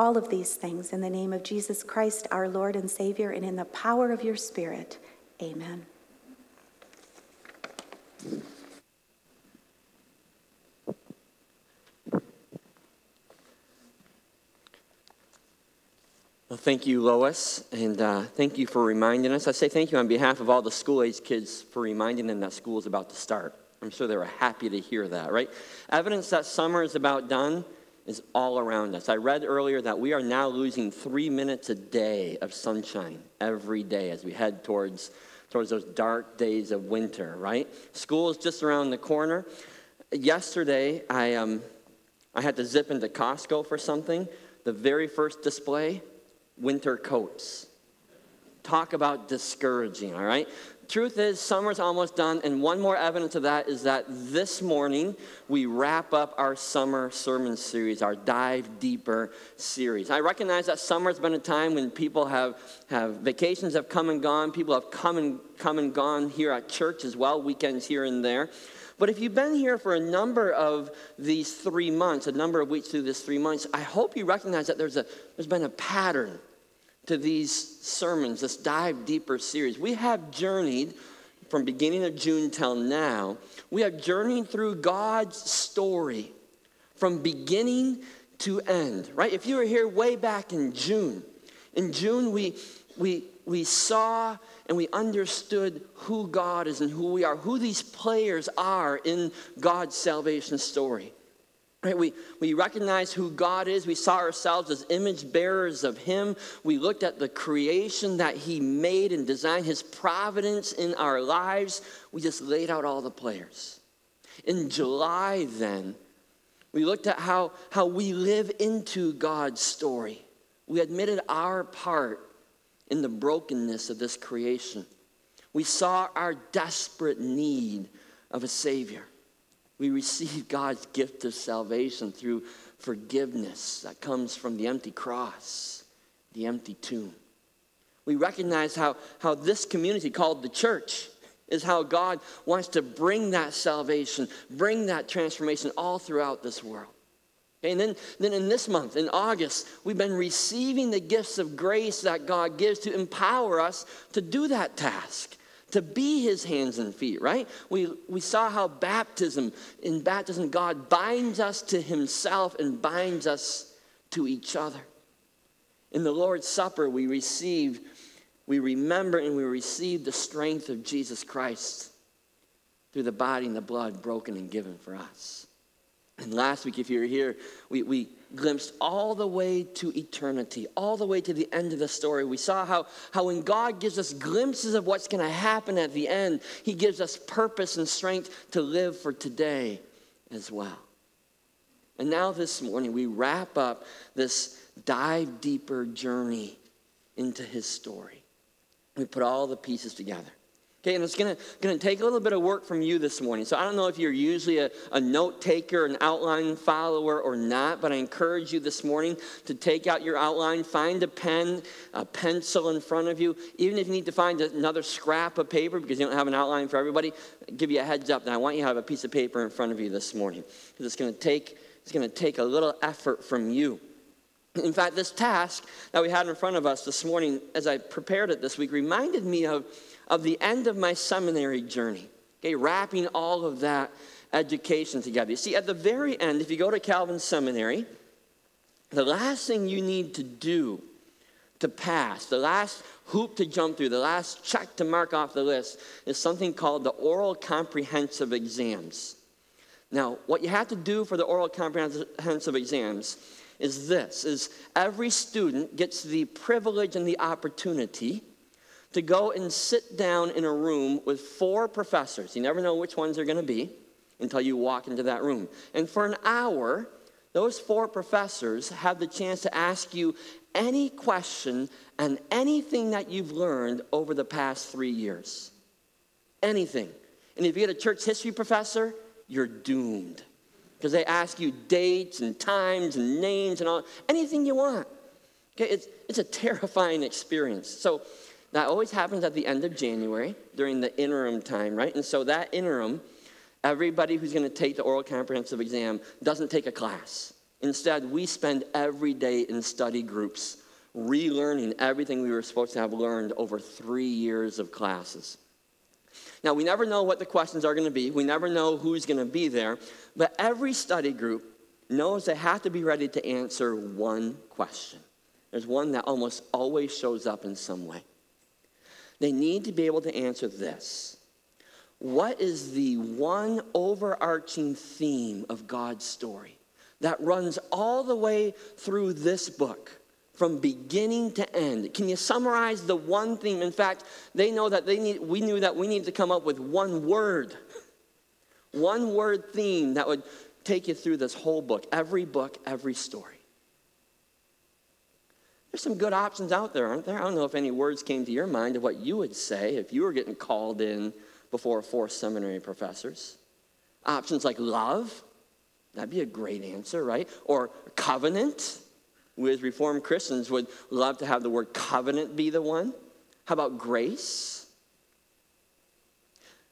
All of these things in the name of Jesus Christ, our Lord and Savior, and in the power of your Spirit. Amen. Well, thank you, Lois, and uh, thank you for reminding us. I say thank you on behalf of all the school age kids for reminding them that school is about to start. I'm sure they were happy to hear that, right? Evidence that summer is about done is all around us. I read earlier that we are now losing three minutes a day of sunshine every day as we head towards, towards those dark days of winter, right? School is just around the corner. Yesterday, I, um, I had to zip into Costco for something. The very first display winter coats. Talk about discouraging, all right? Truth is, summer's almost done, and one more evidence of that is that this morning we wrap up our summer sermon series, our Dive Deeper series. I recognize that summer's been a time when people have, have vacations have come and gone, people have come and come and gone here at church as well, weekends here and there. But if you've been here for a number of these three months, a number of weeks through this three months, I hope you recognize that there's, a, there's been a pattern to these sermons, this Dive Deeper series. We have journeyed from beginning of June till now. We have journeyed through God's story from beginning to end, right? If you were here way back in June, in June we we we saw and we understood who God is and who we are, who these players are in God's salvation story. Right, we, we recognize who God is. We saw ourselves as image bearers of Him. We looked at the creation that He made and designed, His providence in our lives. We just laid out all the players. In July, then, we looked at how, how we live into God's story. We admitted our part in the brokenness of this creation. We saw our desperate need of a Savior. We receive God's gift of salvation through forgiveness that comes from the empty cross, the empty tomb. We recognize how, how this community called the church is how God wants to bring that salvation, bring that transformation all throughout this world. And then, then in this month, in August, we've been receiving the gifts of grace that God gives to empower us to do that task to be his hands and feet, right? We, we saw how baptism, in baptism, God binds us to himself and binds us to each other. In the Lord's Supper, we receive, we remember and we receive the strength of Jesus Christ through the body and the blood broken and given for us. And last week, if you were here, we, we glimpsed all the way to eternity, all the way to the end of the story. We saw how, how when God gives us glimpses of what's going to happen at the end, He gives us purpose and strength to live for today as well. And now this morning, we wrap up this dive deeper journey into His story. We put all the pieces together. Okay, and it's gonna, gonna take a little bit of work from you this morning. So I don't know if you're usually a, a note taker, an outline follower, or not, but I encourage you this morning to take out your outline, find a pen, a pencil in front of you. Even if you need to find another scrap of paper because you don't have an outline for everybody, I'll give you a heads up. And I want you to have a piece of paper in front of you this morning. Because it's gonna take it's gonna take a little effort from you. In fact, this task that we had in front of us this morning, as I prepared it this week, reminded me of of the end of my seminary journey, okay, wrapping all of that education together. You see, at the very end, if you go to Calvin Seminary, the last thing you need to do to pass, the last hoop to jump through, the last check to mark off the list is something called the oral comprehensive exams. Now, what you have to do for the oral comprehensive exams is this is every student gets the privilege and the opportunity to go and sit down in a room with four professors. You never know which ones they're going to be until you walk into that room. And for an hour, those four professors have the chance to ask you any question and anything that you've learned over the past three years. Anything. And if you get a church history professor, you're doomed. Because they ask you dates and times and names and all, anything you want. Okay, it's, it's a terrifying experience. So that always happens at the end of January during the interim time, right? And so that interim, everybody who's going to take the oral comprehensive exam doesn't take a class. Instead, we spend every day in study groups, relearning everything we were supposed to have learned over three years of classes. Now, we never know what the questions are going to be, we never know who's going to be there, but every study group knows they have to be ready to answer one question. There's one that almost always shows up in some way. They need to be able to answer this What is the one overarching theme of God's story that runs all the way through this book? From beginning to end, can you summarize the one theme? In fact, they know that they need. We knew that we need to come up with one word, one word theme that would take you through this whole book, every book, every story. There's some good options out there, aren't there? I don't know if any words came to your mind of what you would say if you were getting called in before four seminary professors. Options like love, that'd be a great answer, right? Or covenant. As Reformed Christians would love to have the word covenant be the one. How about grace?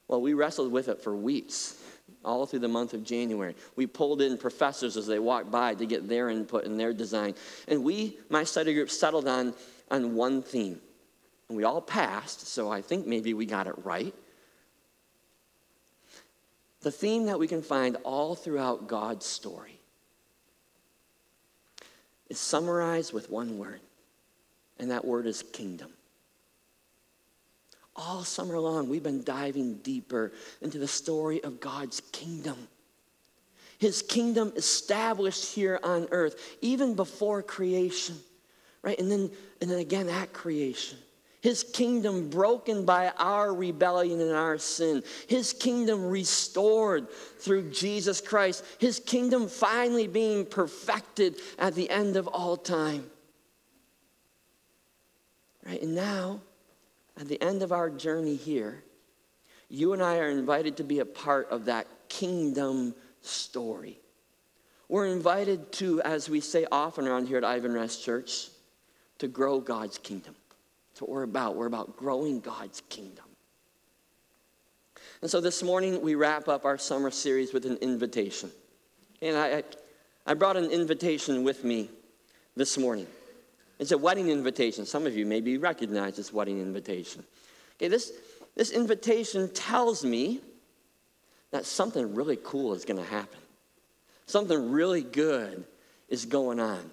Well, we wrestled with it for weeks all through the month of January. We pulled in professors as they walked by to get their input and their design. And we, my study group, settled on, on one theme. And we all passed, so I think maybe we got it right. The theme that we can find all throughout God's story is summarized with one word, and that word is kingdom all summer long, we've been diving deeper into the story of God's kingdom. His kingdom established here on earth, even before creation, right? And then, and then again at creation. His kingdom broken by our rebellion and our sin. His kingdom restored through Jesus Christ. His kingdom finally being perfected at the end of all time. Right? And now, at the end of our journey here, you and I are invited to be a part of that kingdom story. We're invited to, as we say often around here at Ivanrest Church, to grow God's kingdom. That's what we're about. We're about growing God's kingdom. And so this morning, we wrap up our summer series with an invitation. And I, I brought an invitation with me this morning. It's a wedding invitation. Some of you maybe recognize this wedding invitation. Okay, this, this invitation tells me that something really cool is going to happen. Something really good is going on.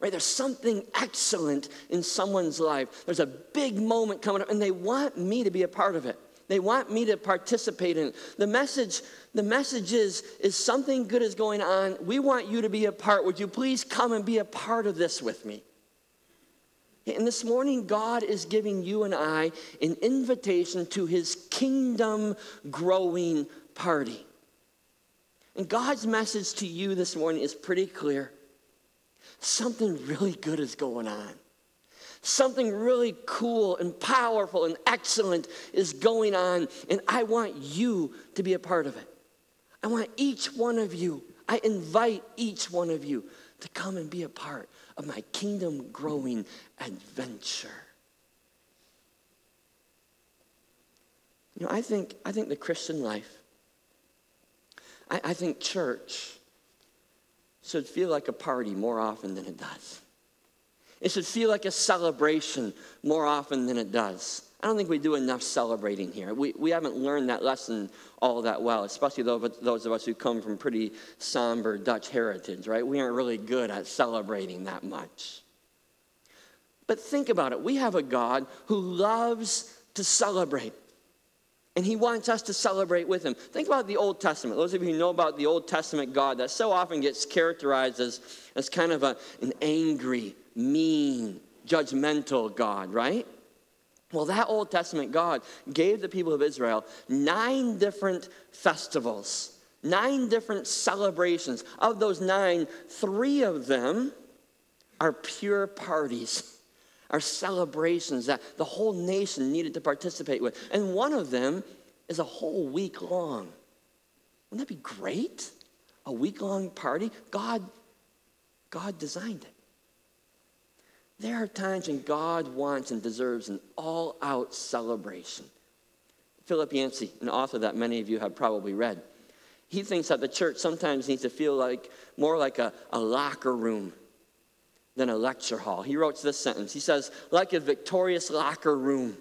Right? There's something excellent in someone's life. There's a big moment coming up, and they want me to be a part of it. They want me to participate in it. The message, the message is, is something good is going on. We want you to be a part. Would you please come and be a part of this with me? And this morning, God is giving you and I an invitation to his kingdom growing party. And God's message to you this morning is pretty clear. Something really good is going on. Something really cool and powerful and excellent is going on, and I want you to be a part of it. I want each one of you, I invite each one of you to come and be a part of my kingdom growing adventure. You know, I think, I think the Christian life, I, I think church should feel like a party more often than it does. It should feel like a celebration more often than it does. I don't think we do enough celebrating here. We, we haven't learned that lesson all that well, especially those of us who come from pretty somber Dutch heritage, right? We aren't really good at celebrating that much. But think about it. We have a God who loves to celebrate. And he wants us to celebrate with him. Think about the Old Testament. Those of you who know about the Old Testament God that so often gets characterized as, as kind of a, an angry, mean, judgmental God, right? Well, that Old Testament God gave the people of Israel nine different festivals, nine different celebrations. Of those nine, three of them are pure parties, are celebrations that the whole nation needed to participate with. And one of them is a whole week long. Wouldn't that be great? A week long party? God, God designed it. There are times when God wants and deserves an all out celebration. Philip Yancey, an author that many of you have probably read, he thinks that the church sometimes needs to feel like more like a, a locker room than a lecture hall. He wrote this sentence. He says, like a victorious locker room.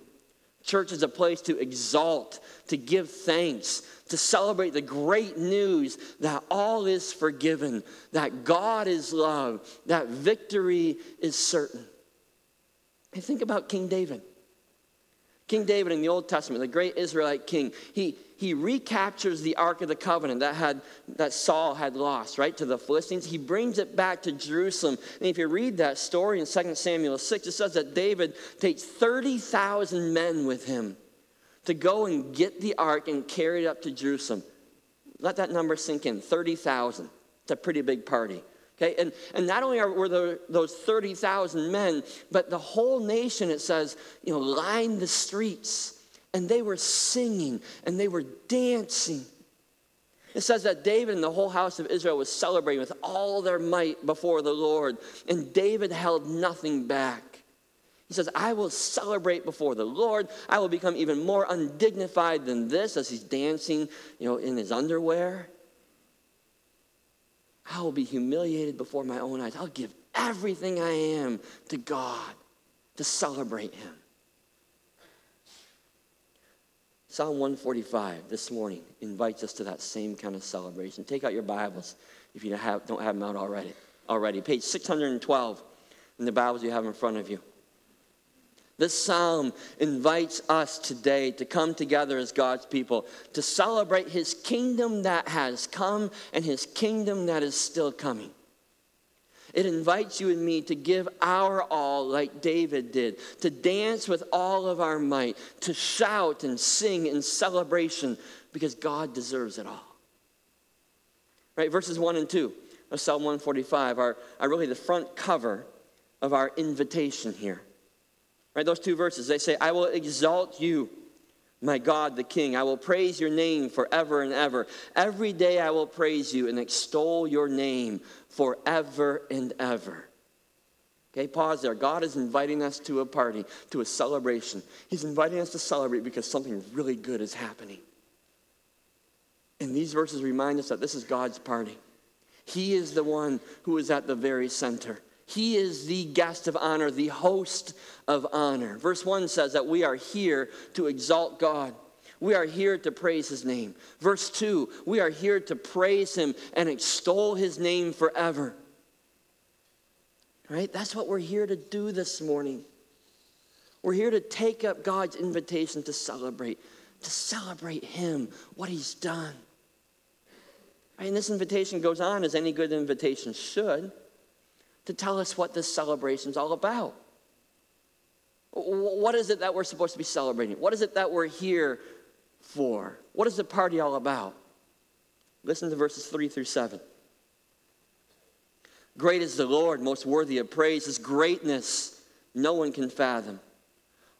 Church is a place to exalt, to give thanks, to celebrate the great news that all is forgiven, that God is love, that victory is certain. Think about King David. King David in the Old Testament, the great Israelite king, he, he recaptures the Ark of the Covenant that, had, that Saul had lost, right, to the Philistines. He brings it back to Jerusalem. And if you read that story in 2 Samuel 6, it says that David takes 30,000 men with him to go and get the Ark and carry it up to Jerusalem. Let that number sink in 30,000. It's a pretty big party. Okay, and, and not only are, were there those 30,000 men, but the whole nation, it says, you know, lined the streets and they were singing and they were dancing. It says that David and the whole house of Israel was celebrating with all their might before the Lord, and David held nothing back. He says, I will celebrate before the Lord. I will become even more undignified than this as he's dancing, you know, in his underwear. I will be humiliated before my own eyes. I'll give everything I am to God to celebrate him. Psalm 145 this morning invites us to that same kind of celebration. Take out your Bibles if you have, don't have them out already. Already, page 612 in the Bibles you have in front of you. This psalm invites us today to come together as God's people to celebrate his kingdom that has come and his kingdom that is still coming. It invites you and me to give our all like David did, to dance with all of our might, to shout and sing in celebration because God deserves it all. Right, verses 1 and 2 of Psalm 145 are, are really the front cover of our invitation here. Right, those two verses, they say, I will exalt you, my God the King. I will praise your name forever and ever. Every day I will praise you and extol your name forever and ever. Okay, pause there. God is inviting us to a party, to a celebration. He's inviting us to celebrate because something really good is happening. And these verses remind us that this is God's party. He is the one who is at the very center. He is the guest of honor, the host of honor. Verse 1 says that we are here to exalt God. We are here to praise his name. Verse 2, we are here to praise him and extol his name forever. Right? That's what we're here to do this morning. We're here to take up God's invitation to celebrate, to celebrate him, what he's done. Right? And this invitation goes on as any good invitation should to tell us what this celebration is all about. What is it that we're supposed to be celebrating? What is it that we're here for? What is the party all about? Listen to verses 3 through 7. Great is the Lord, most worthy of praise. His greatness no one can fathom.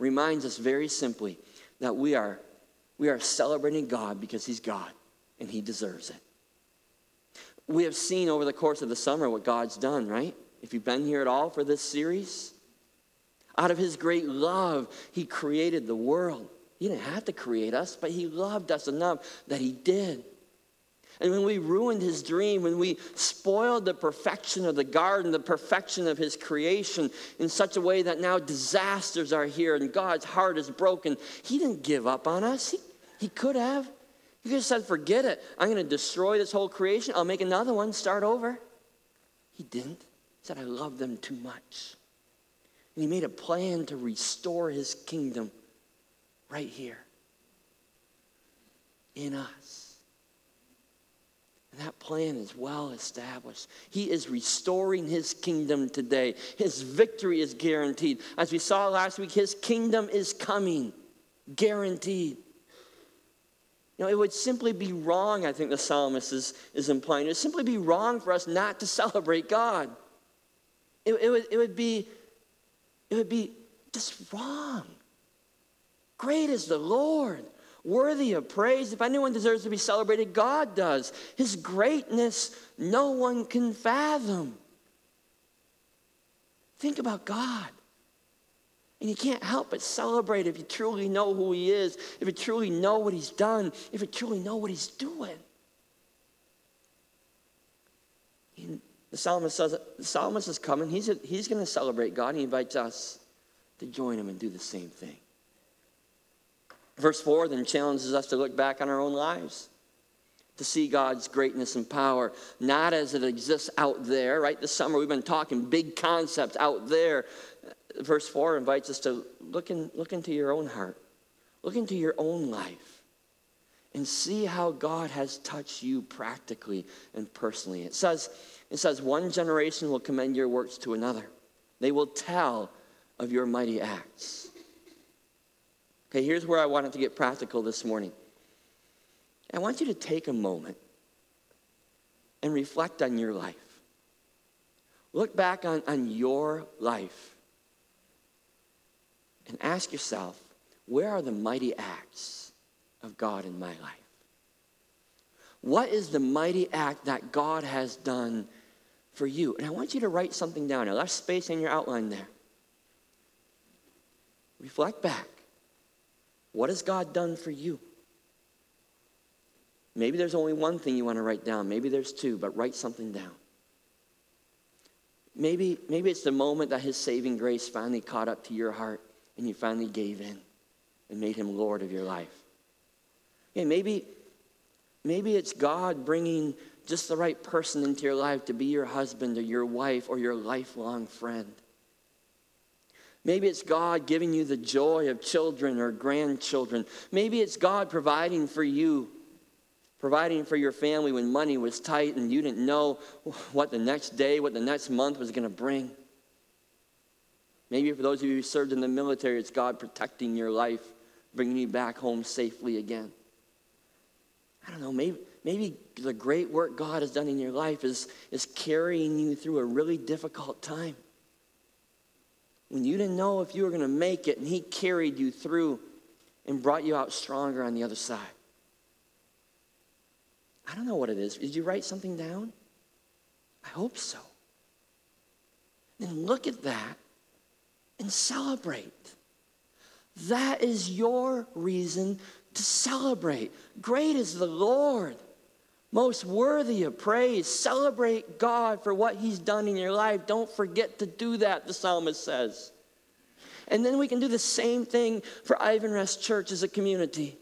reminds us very simply that we are, we are celebrating God because He's God and He deserves it we have seen over the course of the summer what God's done, right? If you've been here at all for this series, out of his great love, he created the world. He didn't have to create us, but he loved us enough that he did. And when we ruined his dream, when we spoiled the perfection of the garden, the perfection of his creation in such a way that now disasters are here and God's heart is broken, he didn't give up on us. He, he could have. He could have said, forget it. I'm going to destroy this whole creation. I'll make another one, start over. He didn't. He said, I love them too much. And he made a plan to restore his kingdom right here in us. That plan is well established. He is restoring his kingdom today. His victory is guaranteed. As we saw last week, his kingdom is coming, guaranteed. You know, it would simply be wrong, I think the psalmist is, is implying. It would simply be wrong for us not to celebrate God. It, it, would, it, would be, it would be just wrong. Great is the Lord, worthy of praise. If anyone deserves to be celebrated, God does. His greatness, no one can fathom. Think about God. And you can't help but celebrate if you truly know who He is, if you truly know what He's done, if you truly know what He's doing. And the psalmist says, the psalmist is coming. He's, he's going to celebrate God. He invites us to join Him and do the same thing. Verse 4 then challenges us to look back on our own lives, to see God's greatness and power, not as it exists out there, right? This summer we've been talking big concepts out there, verse 4 invites us to look, in, look into your own heart, look into your own life, and see how God has touched you practically and personally. It says, it says, one generation will commend your works to another. They will tell of your mighty acts. Okay, here's where I wanted to get practical this morning. I want you to take a moment and reflect on your life. Look back on, on your life and ask yourself where are the mighty acts of God in my life? What is the mighty act that God has done for you? And I want you to write something down. I left space in your outline there. Reflect back. What has God done for you? Maybe there's only one thing you want to write down. Maybe there's two, but write something down. Maybe, maybe it's the moment that His saving grace finally caught up to your heart and you finally gave in and made him Lord of your life. Yeah, maybe, maybe it's God bringing just the right person into your life to be your husband or your wife or your lifelong friend. Maybe it's God giving you the joy of children or grandchildren. Maybe it's God providing for you, providing for your family when money was tight and you didn't know what the next day, what the next month was going to bring. Maybe for those of you who served in the military, it's God protecting your life, bringing you back home safely again. I don't know, maybe, maybe the great work God has done in your life is, is carrying you through a really difficult time. When you didn't know if you were going to make it, and He carried you through and brought you out stronger on the other side. I don't know what it is. Did you write something down? I hope so. Then look at that and celebrate. That is your reason to celebrate. Great is the Lord, most worthy of praise. Celebrate God for what He's done in your life. Don't forget to do that, the psalmist says. And then we can do the same thing for Ivanrest Church as a community.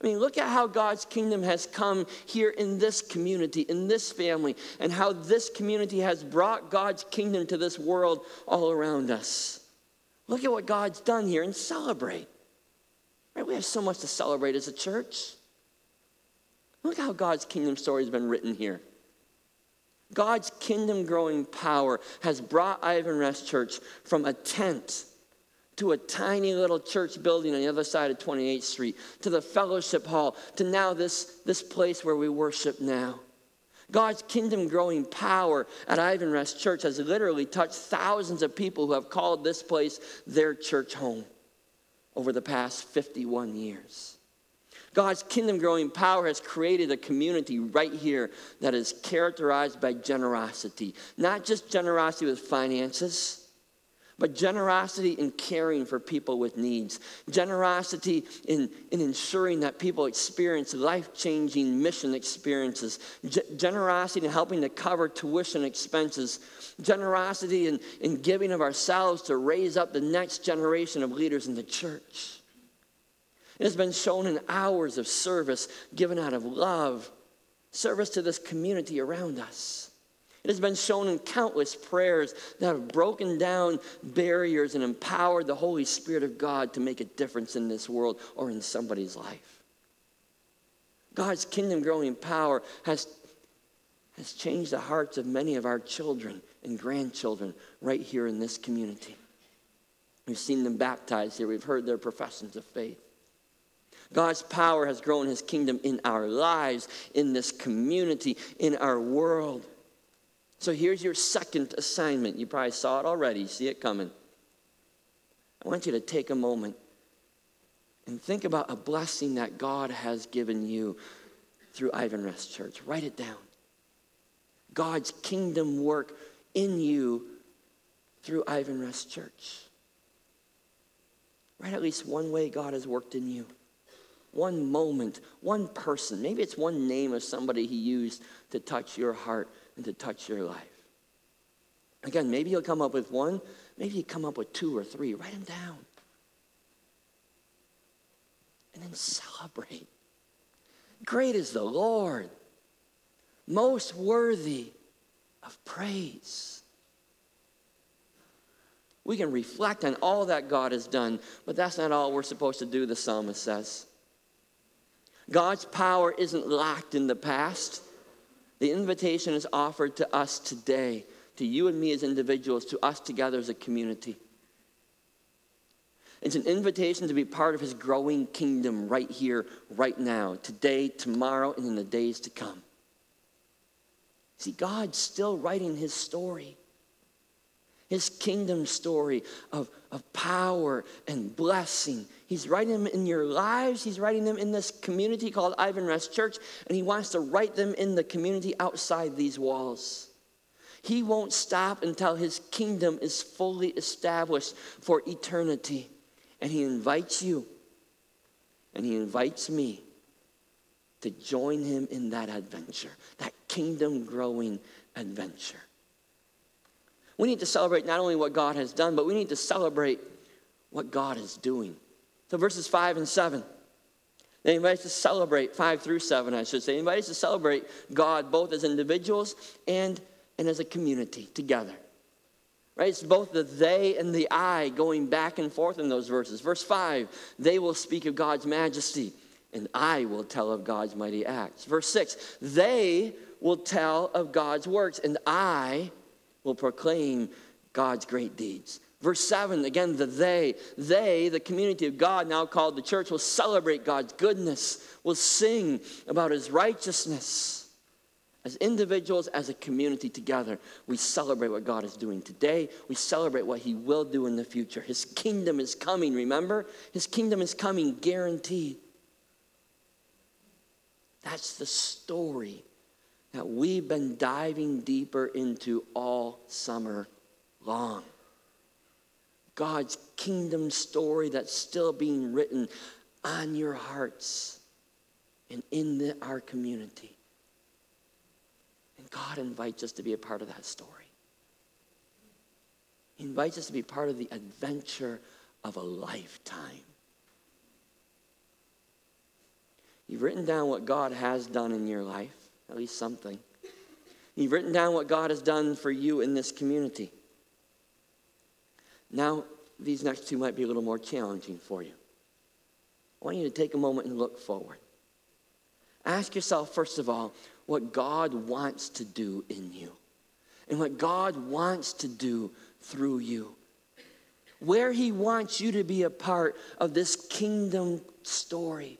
I mean, look at how God's kingdom has come here in this community, in this family, and how this community has brought God's kingdom to this world all around us. Look at what God's done here and celebrate. Right? We have so much to celebrate as a church. Look how God's kingdom story has been written here. God's kingdom growing power has brought Ivanrest Church from a tent to a tiny little church building on the other side of 28th Street, to the fellowship hall, to now this, this place where we worship now. God's kingdom growing power at Ivanrest Church has literally touched thousands of people who have called this place their church home over the past 51 years. God's kingdom growing power has created a community right here that is characterized by generosity. Not just generosity with finances, but generosity in caring for people with needs, generosity in, in ensuring that people experience life changing mission experiences, G- generosity in helping to cover tuition expenses, generosity in, in giving of ourselves to raise up the next generation of leaders in the church. It has been shown in hours of service given out of love, service to this community around us. It has been shown in countless prayers that have broken down barriers and empowered the Holy Spirit of God to make a difference in this world or in somebody's life. God's kingdom growing power has, has changed the hearts of many of our children and grandchildren right here in this community. We've seen them baptized here, we've heard their professions of faith. God's power has grown his kingdom in our lives, in this community, in our world. So here's your second assignment. You probably saw it already, see it coming. I want you to take a moment and think about a blessing that God has given you through Ivan Ivanrest Church. Write it down. God's kingdom work in you through Ivan Ivanrest Church. Write at least one way God has worked in you. One moment, one person. Maybe it's one name of somebody he used to touch your heart and to touch your life. Again, maybe you'll come up with one, maybe you come up with two or three. Write them down. And then celebrate. Great is the Lord, most worthy of praise. We can reflect on all that God has done, but that's not all we're supposed to do, the psalmist says. God's power isn't locked in the past. The invitation is offered to us today, to you and me as individuals, to us together as a community. It's an invitation to be part of his growing kingdom right here, right now, today, tomorrow, and in the days to come. See, God's still writing his story, his kingdom story of, of power and blessing. He's writing them in your lives, he's writing them in this community called Ivanrest Church, and he wants to write them in the community outside these walls. He won't stop until his kingdom is fully established for eternity. And he invites you, and he invites me to join him in that adventure, that kingdom growing adventure. We need to celebrate not only what God has done, but we need to celebrate what God is doing. So, verses 5 and 7. They invite us to celebrate, 5 through 7, I should say. Us to celebrate God both as individuals and, and as a community together. Right? It's both the they and the I going back and forth in those verses. Verse 5, they will speak of God's majesty, and I will tell of God's mighty acts. Verse 6, they will tell of God's works, and I will proclaim God's great deeds. Verse 7, again, the they. They, the community of God, now called the church, will celebrate God's goodness, will sing about his righteousness. As individuals, as a community together, we celebrate what God is doing today. We celebrate what He will do in the future. His kingdom is coming, remember? His kingdom is coming, guaranteed. That's the story that we've been diving deeper into all summer long. God's kingdom story that's still being written on your hearts and in the, our community. And God invites us to be a part of that story. He invites us to be part of the adventure of a lifetime. You've written down what God has done in your life, at least something. You've written down what God has done for you in this community. Now, these next two might be a little more challenging for you. I want you to take a moment and look forward. Ask yourself, first of all, what God wants to do in you and what God wants to do through you. Where He wants you to be a part of this kingdom story.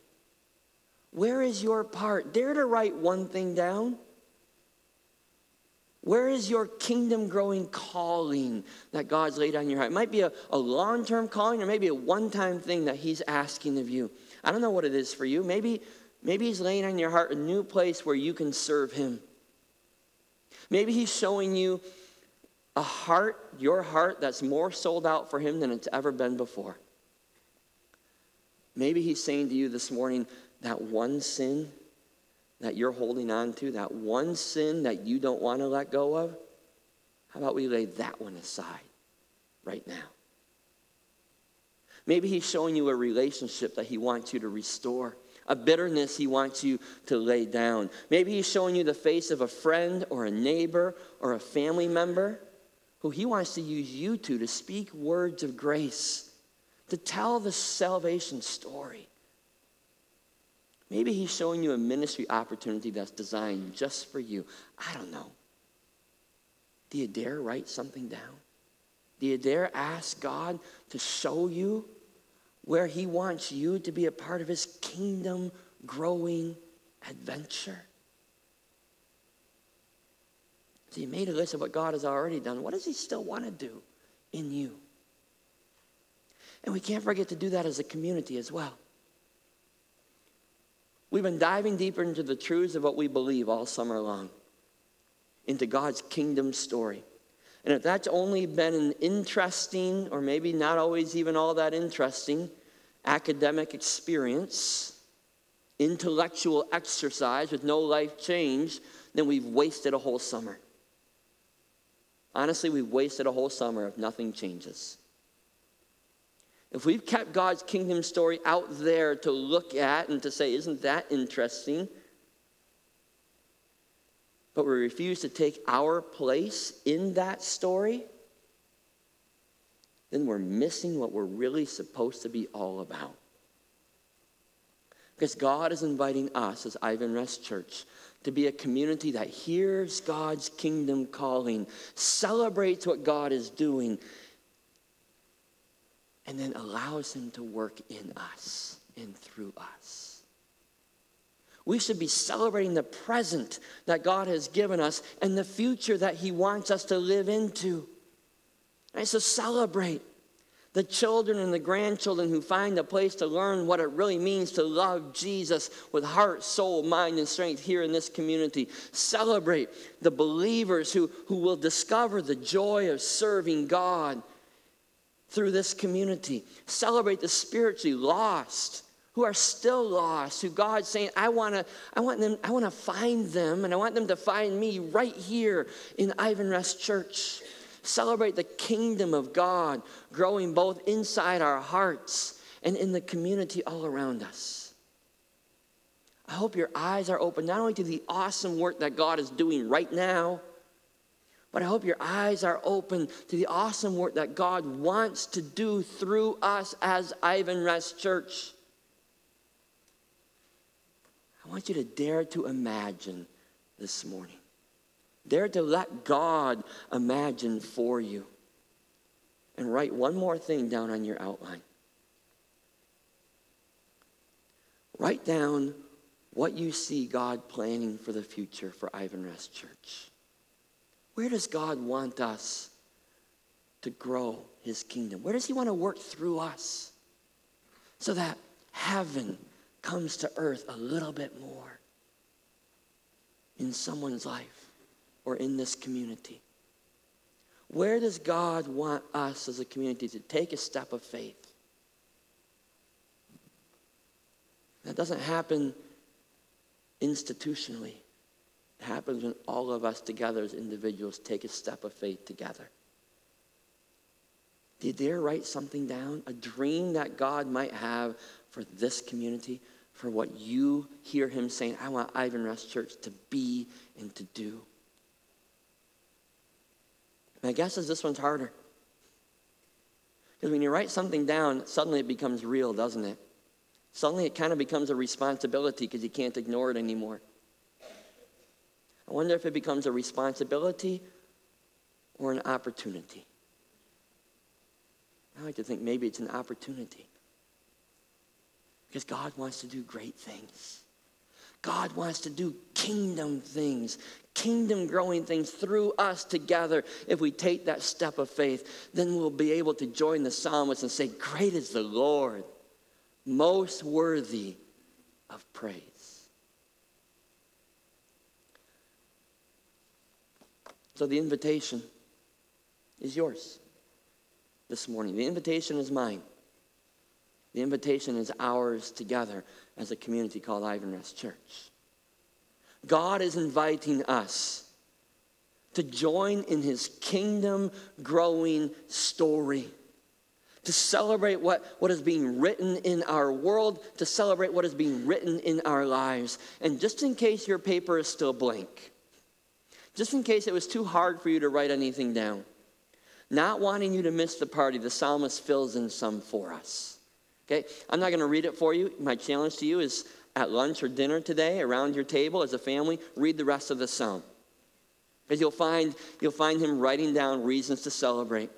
Where is your part? Dare to write one thing down. Where is your kingdom growing calling that God's laid on your heart? It might be a, a long term calling or maybe a one time thing that He's asking of you. I don't know what it is for you. Maybe Maybe He's laying on your heart a new place where you can serve Him. Maybe He's showing you a heart, your heart, that's more sold out for Him than it's ever been before. Maybe He's saying to you this morning that one sin that you're holding on to, that one sin that you don't want to let go of, how about we lay that one aside right now? Maybe He's showing you a relationship that He wants you to restore a bitterness he wants you to lay down. Maybe he's showing you the face of a friend or a neighbor or a family member who he wants to use you to to speak words of grace, to tell the salvation story. Maybe he's showing you a ministry opportunity that's designed just for you. I don't know. Do you dare write something down? Do you dare ask God to show you where he wants you to be a part of his kingdom growing adventure. So you made a list of what God has already done. What does he still want to do in you? And we can't forget to do that as a community as well. We've been diving deeper into the truths of what we believe all summer long, into God's kingdom story. And if that's only been an interesting, or maybe not always even all that interesting, academic experience, intellectual exercise with no life change, then we've wasted a whole summer. Honestly, we've wasted a whole summer if nothing changes. If we've kept God's kingdom story out there to look at and to say, isn't that interesting? But we refuse to take our place in that story, then we're missing what we're really supposed to be all about. Because God is inviting us as Ivanrest Church to be a community that hears God's kingdom calling, celebrates what God is doing, and then allows Him to work in us and through us. We should be celebrating the present that God has given us and the future that He wants us to live into. Right? So celebrate the children and the grandchildren who find a place to learn what it really means to love Jesus with heart, soul, mind, and strength here in this community. Celebrate the believers who, who will discover the joy of serving God through this community. Celebrate the spiritually lost who are still lost, who God's saying, I wanna, I want them, I want to find them, and I want them to find me right here in Ivanrest Church. Celebrate the kingdom of God growing both inside our hearts and in the community all around us. I hope your eyes are open not only to the awesome work that God is doing right now, but I hope your eyes are open to the awesome work that God wants to do through us as Ivanrest Church. I want you to dare to imagine this morning Dare to let God imagine for you. And write one more thing down on your outline. Write down what you see God planning for the future for Ivanrest Church. Where does God want us to grow his kingdom? Where does he want to work through us so that heaven comes to earth a little bit more in someone's life? or in this community? Where does God want us as a community to take a step of faith? That doesn't happen institutionally. Happens when all of us together as individuals take a step of faith together. You dare write something down? A dream that God might have for this community, for what you hear Him saying, I want Ivanrest Church to be and to do. My guess is this one's harder. Because when you write something down, suddenly it becomes real, doesn't it? Suddenly it kind of becomes a responsibility because you can't ignore it anymore. I wonder if it becomes a responsibility or an opportunity. I like to think maybe it's an opportunity. Because God wants to do great things. God wants to do kingdom things, kingdom growing things through us together. If we take that step of faith, then we'll be able to join the psalmist and say, Great is the Lord, most worthy of praise. So the invitation is yours this morning. The invitation is mine. The invitation is ours together as a community called Ivanrest Church. God is inviting us to join in his kingdom growing story, to celebrate what, what is being written in our world, to celebrate what is being written in our lives. And just in case your paper is still blank, just in case it was too hard for you to write anything down, not wanting you to miss the party, the psalmist fills in some for us. Okay? I'm not going to read it for you. My challenge to you is at lunch or dinner today, around your table as a family, read the rest of the psalm. Because you'll find, you'll find him writing down reasons to celebrate.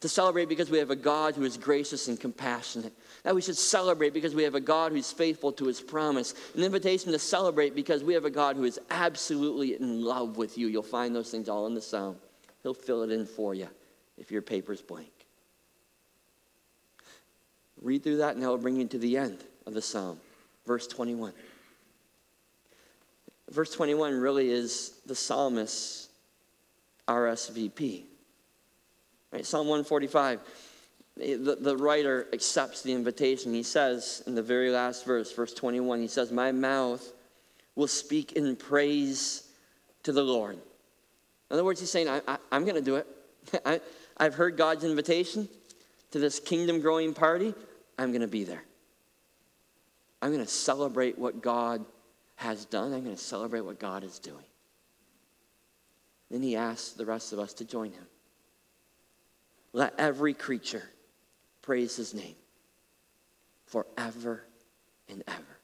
to celebrate because we have a God who is gracious and compassionate. That we should celebrate because we have a God who's faithful to his promise. An invitation to celebrate because we have a God who is absolutely in love with you. You'll find those things all in the psalm. He'll fill it in for you if your paper's blank. Read through that and that will bring you to the end of the psalm, verse 21. Verse 21 really is the psalmist's RSVP. Right? Psalm 145, the, the writer accepts the invitation. He says in the very last verse, verse 21, he says, My mouth will speak in praise to the Lord. In other words, he's saying, I, I'm going to do it. I, I've heard God's invitation to this kingdom growing party. I'm going to be there. I'm going to celebrate what God has done. I'm going to celebrate what God is doing. Then he asks the rest of us to join him. Let every creature praise his name forever and ever.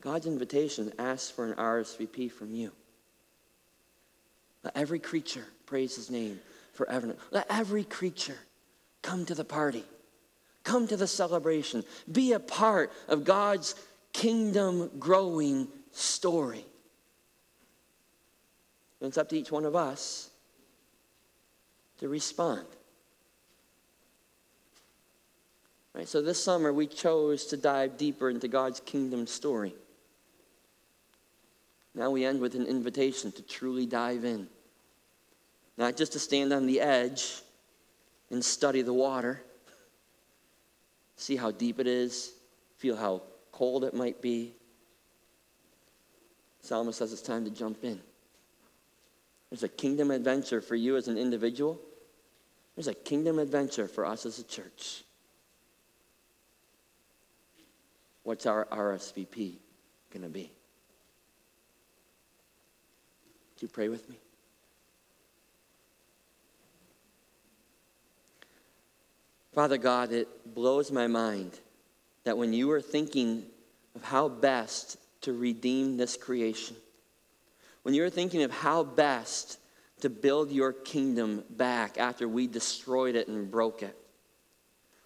God's invitation asks for an RSVP from you. Let every creature praise his name forever. Let every creature come to the party, come to the celebration, be a part of God's kingdom growing story. And it's up to each one of us to respond. Right, so this summer we chose to dive deeper into God's kingdom story. Now we end with an invitation to truly dive in. Not just to stand on the edge and study the water, see how deep it is, feel how cold it might be. Psalmist says it's time to jump in. There's a kingdom adventure for you as an individual. There's a kingdom adventure for us as a church. What's our RSVP going to be? Do you pray with me? Father God, it blows my mind that when you were thinking of how best to redeem this creation, when you were thinking of how best to build your kingdom back after we destroyed it and broke it,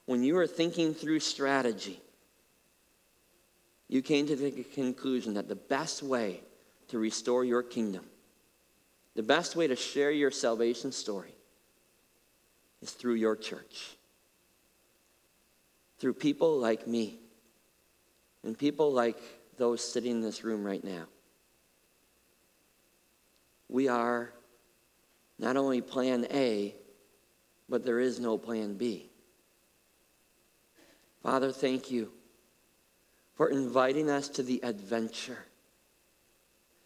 when you were thinking through strategy, you came to the conclusion that the best way to restore your kingdom, the best way to share your salvation story, is through your church. Through people like me and people like those sitting in this room right now. We are not only plan A, but there is no plan B. Father, thank you for inviting us to the adventure.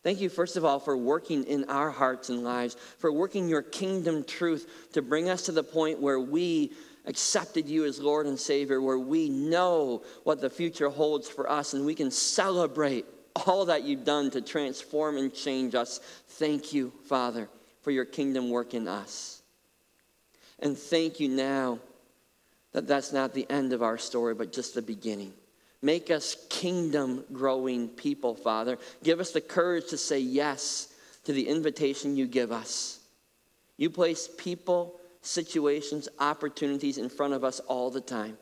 Thank you, first of all, for working in our hearts and lives, for working your kingdom truth to bring us to the point where we accepted you as Lord and Savior, where we know what the future holds for us and we can celebrate all that you've done to transform and change us. Thank you, Father, for your kingdom work in us. And thank you now that that's not the end of our story, but just the beginning. Make us kingdom growing people, Father. Give us the courage to say yes to the invitation you give us. You place people, situations, opportunities in front of us all the time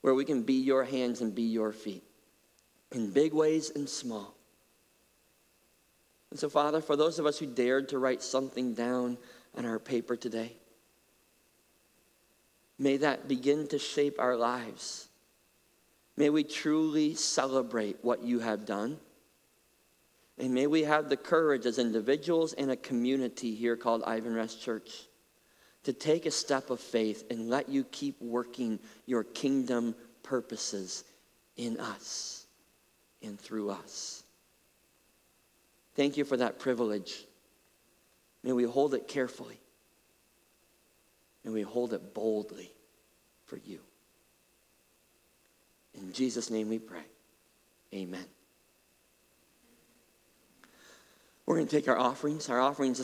where we can be your hands and be your feet in big ways and small. And so, Father, for those of us who dared to write something down on our paper today, may that begin to shape our lives. May we truly celebrate what you have done. And may we have the courage as individuals and a community here called Ivanrest Church to take a step of faith and let you keep working your kingdom purposes in us and through us. Thank you for that privilege. May we hold it carefully. and we hold it boldly for you. In Jesus' name we pray. Amen. We're going to take our offerings. Our offerings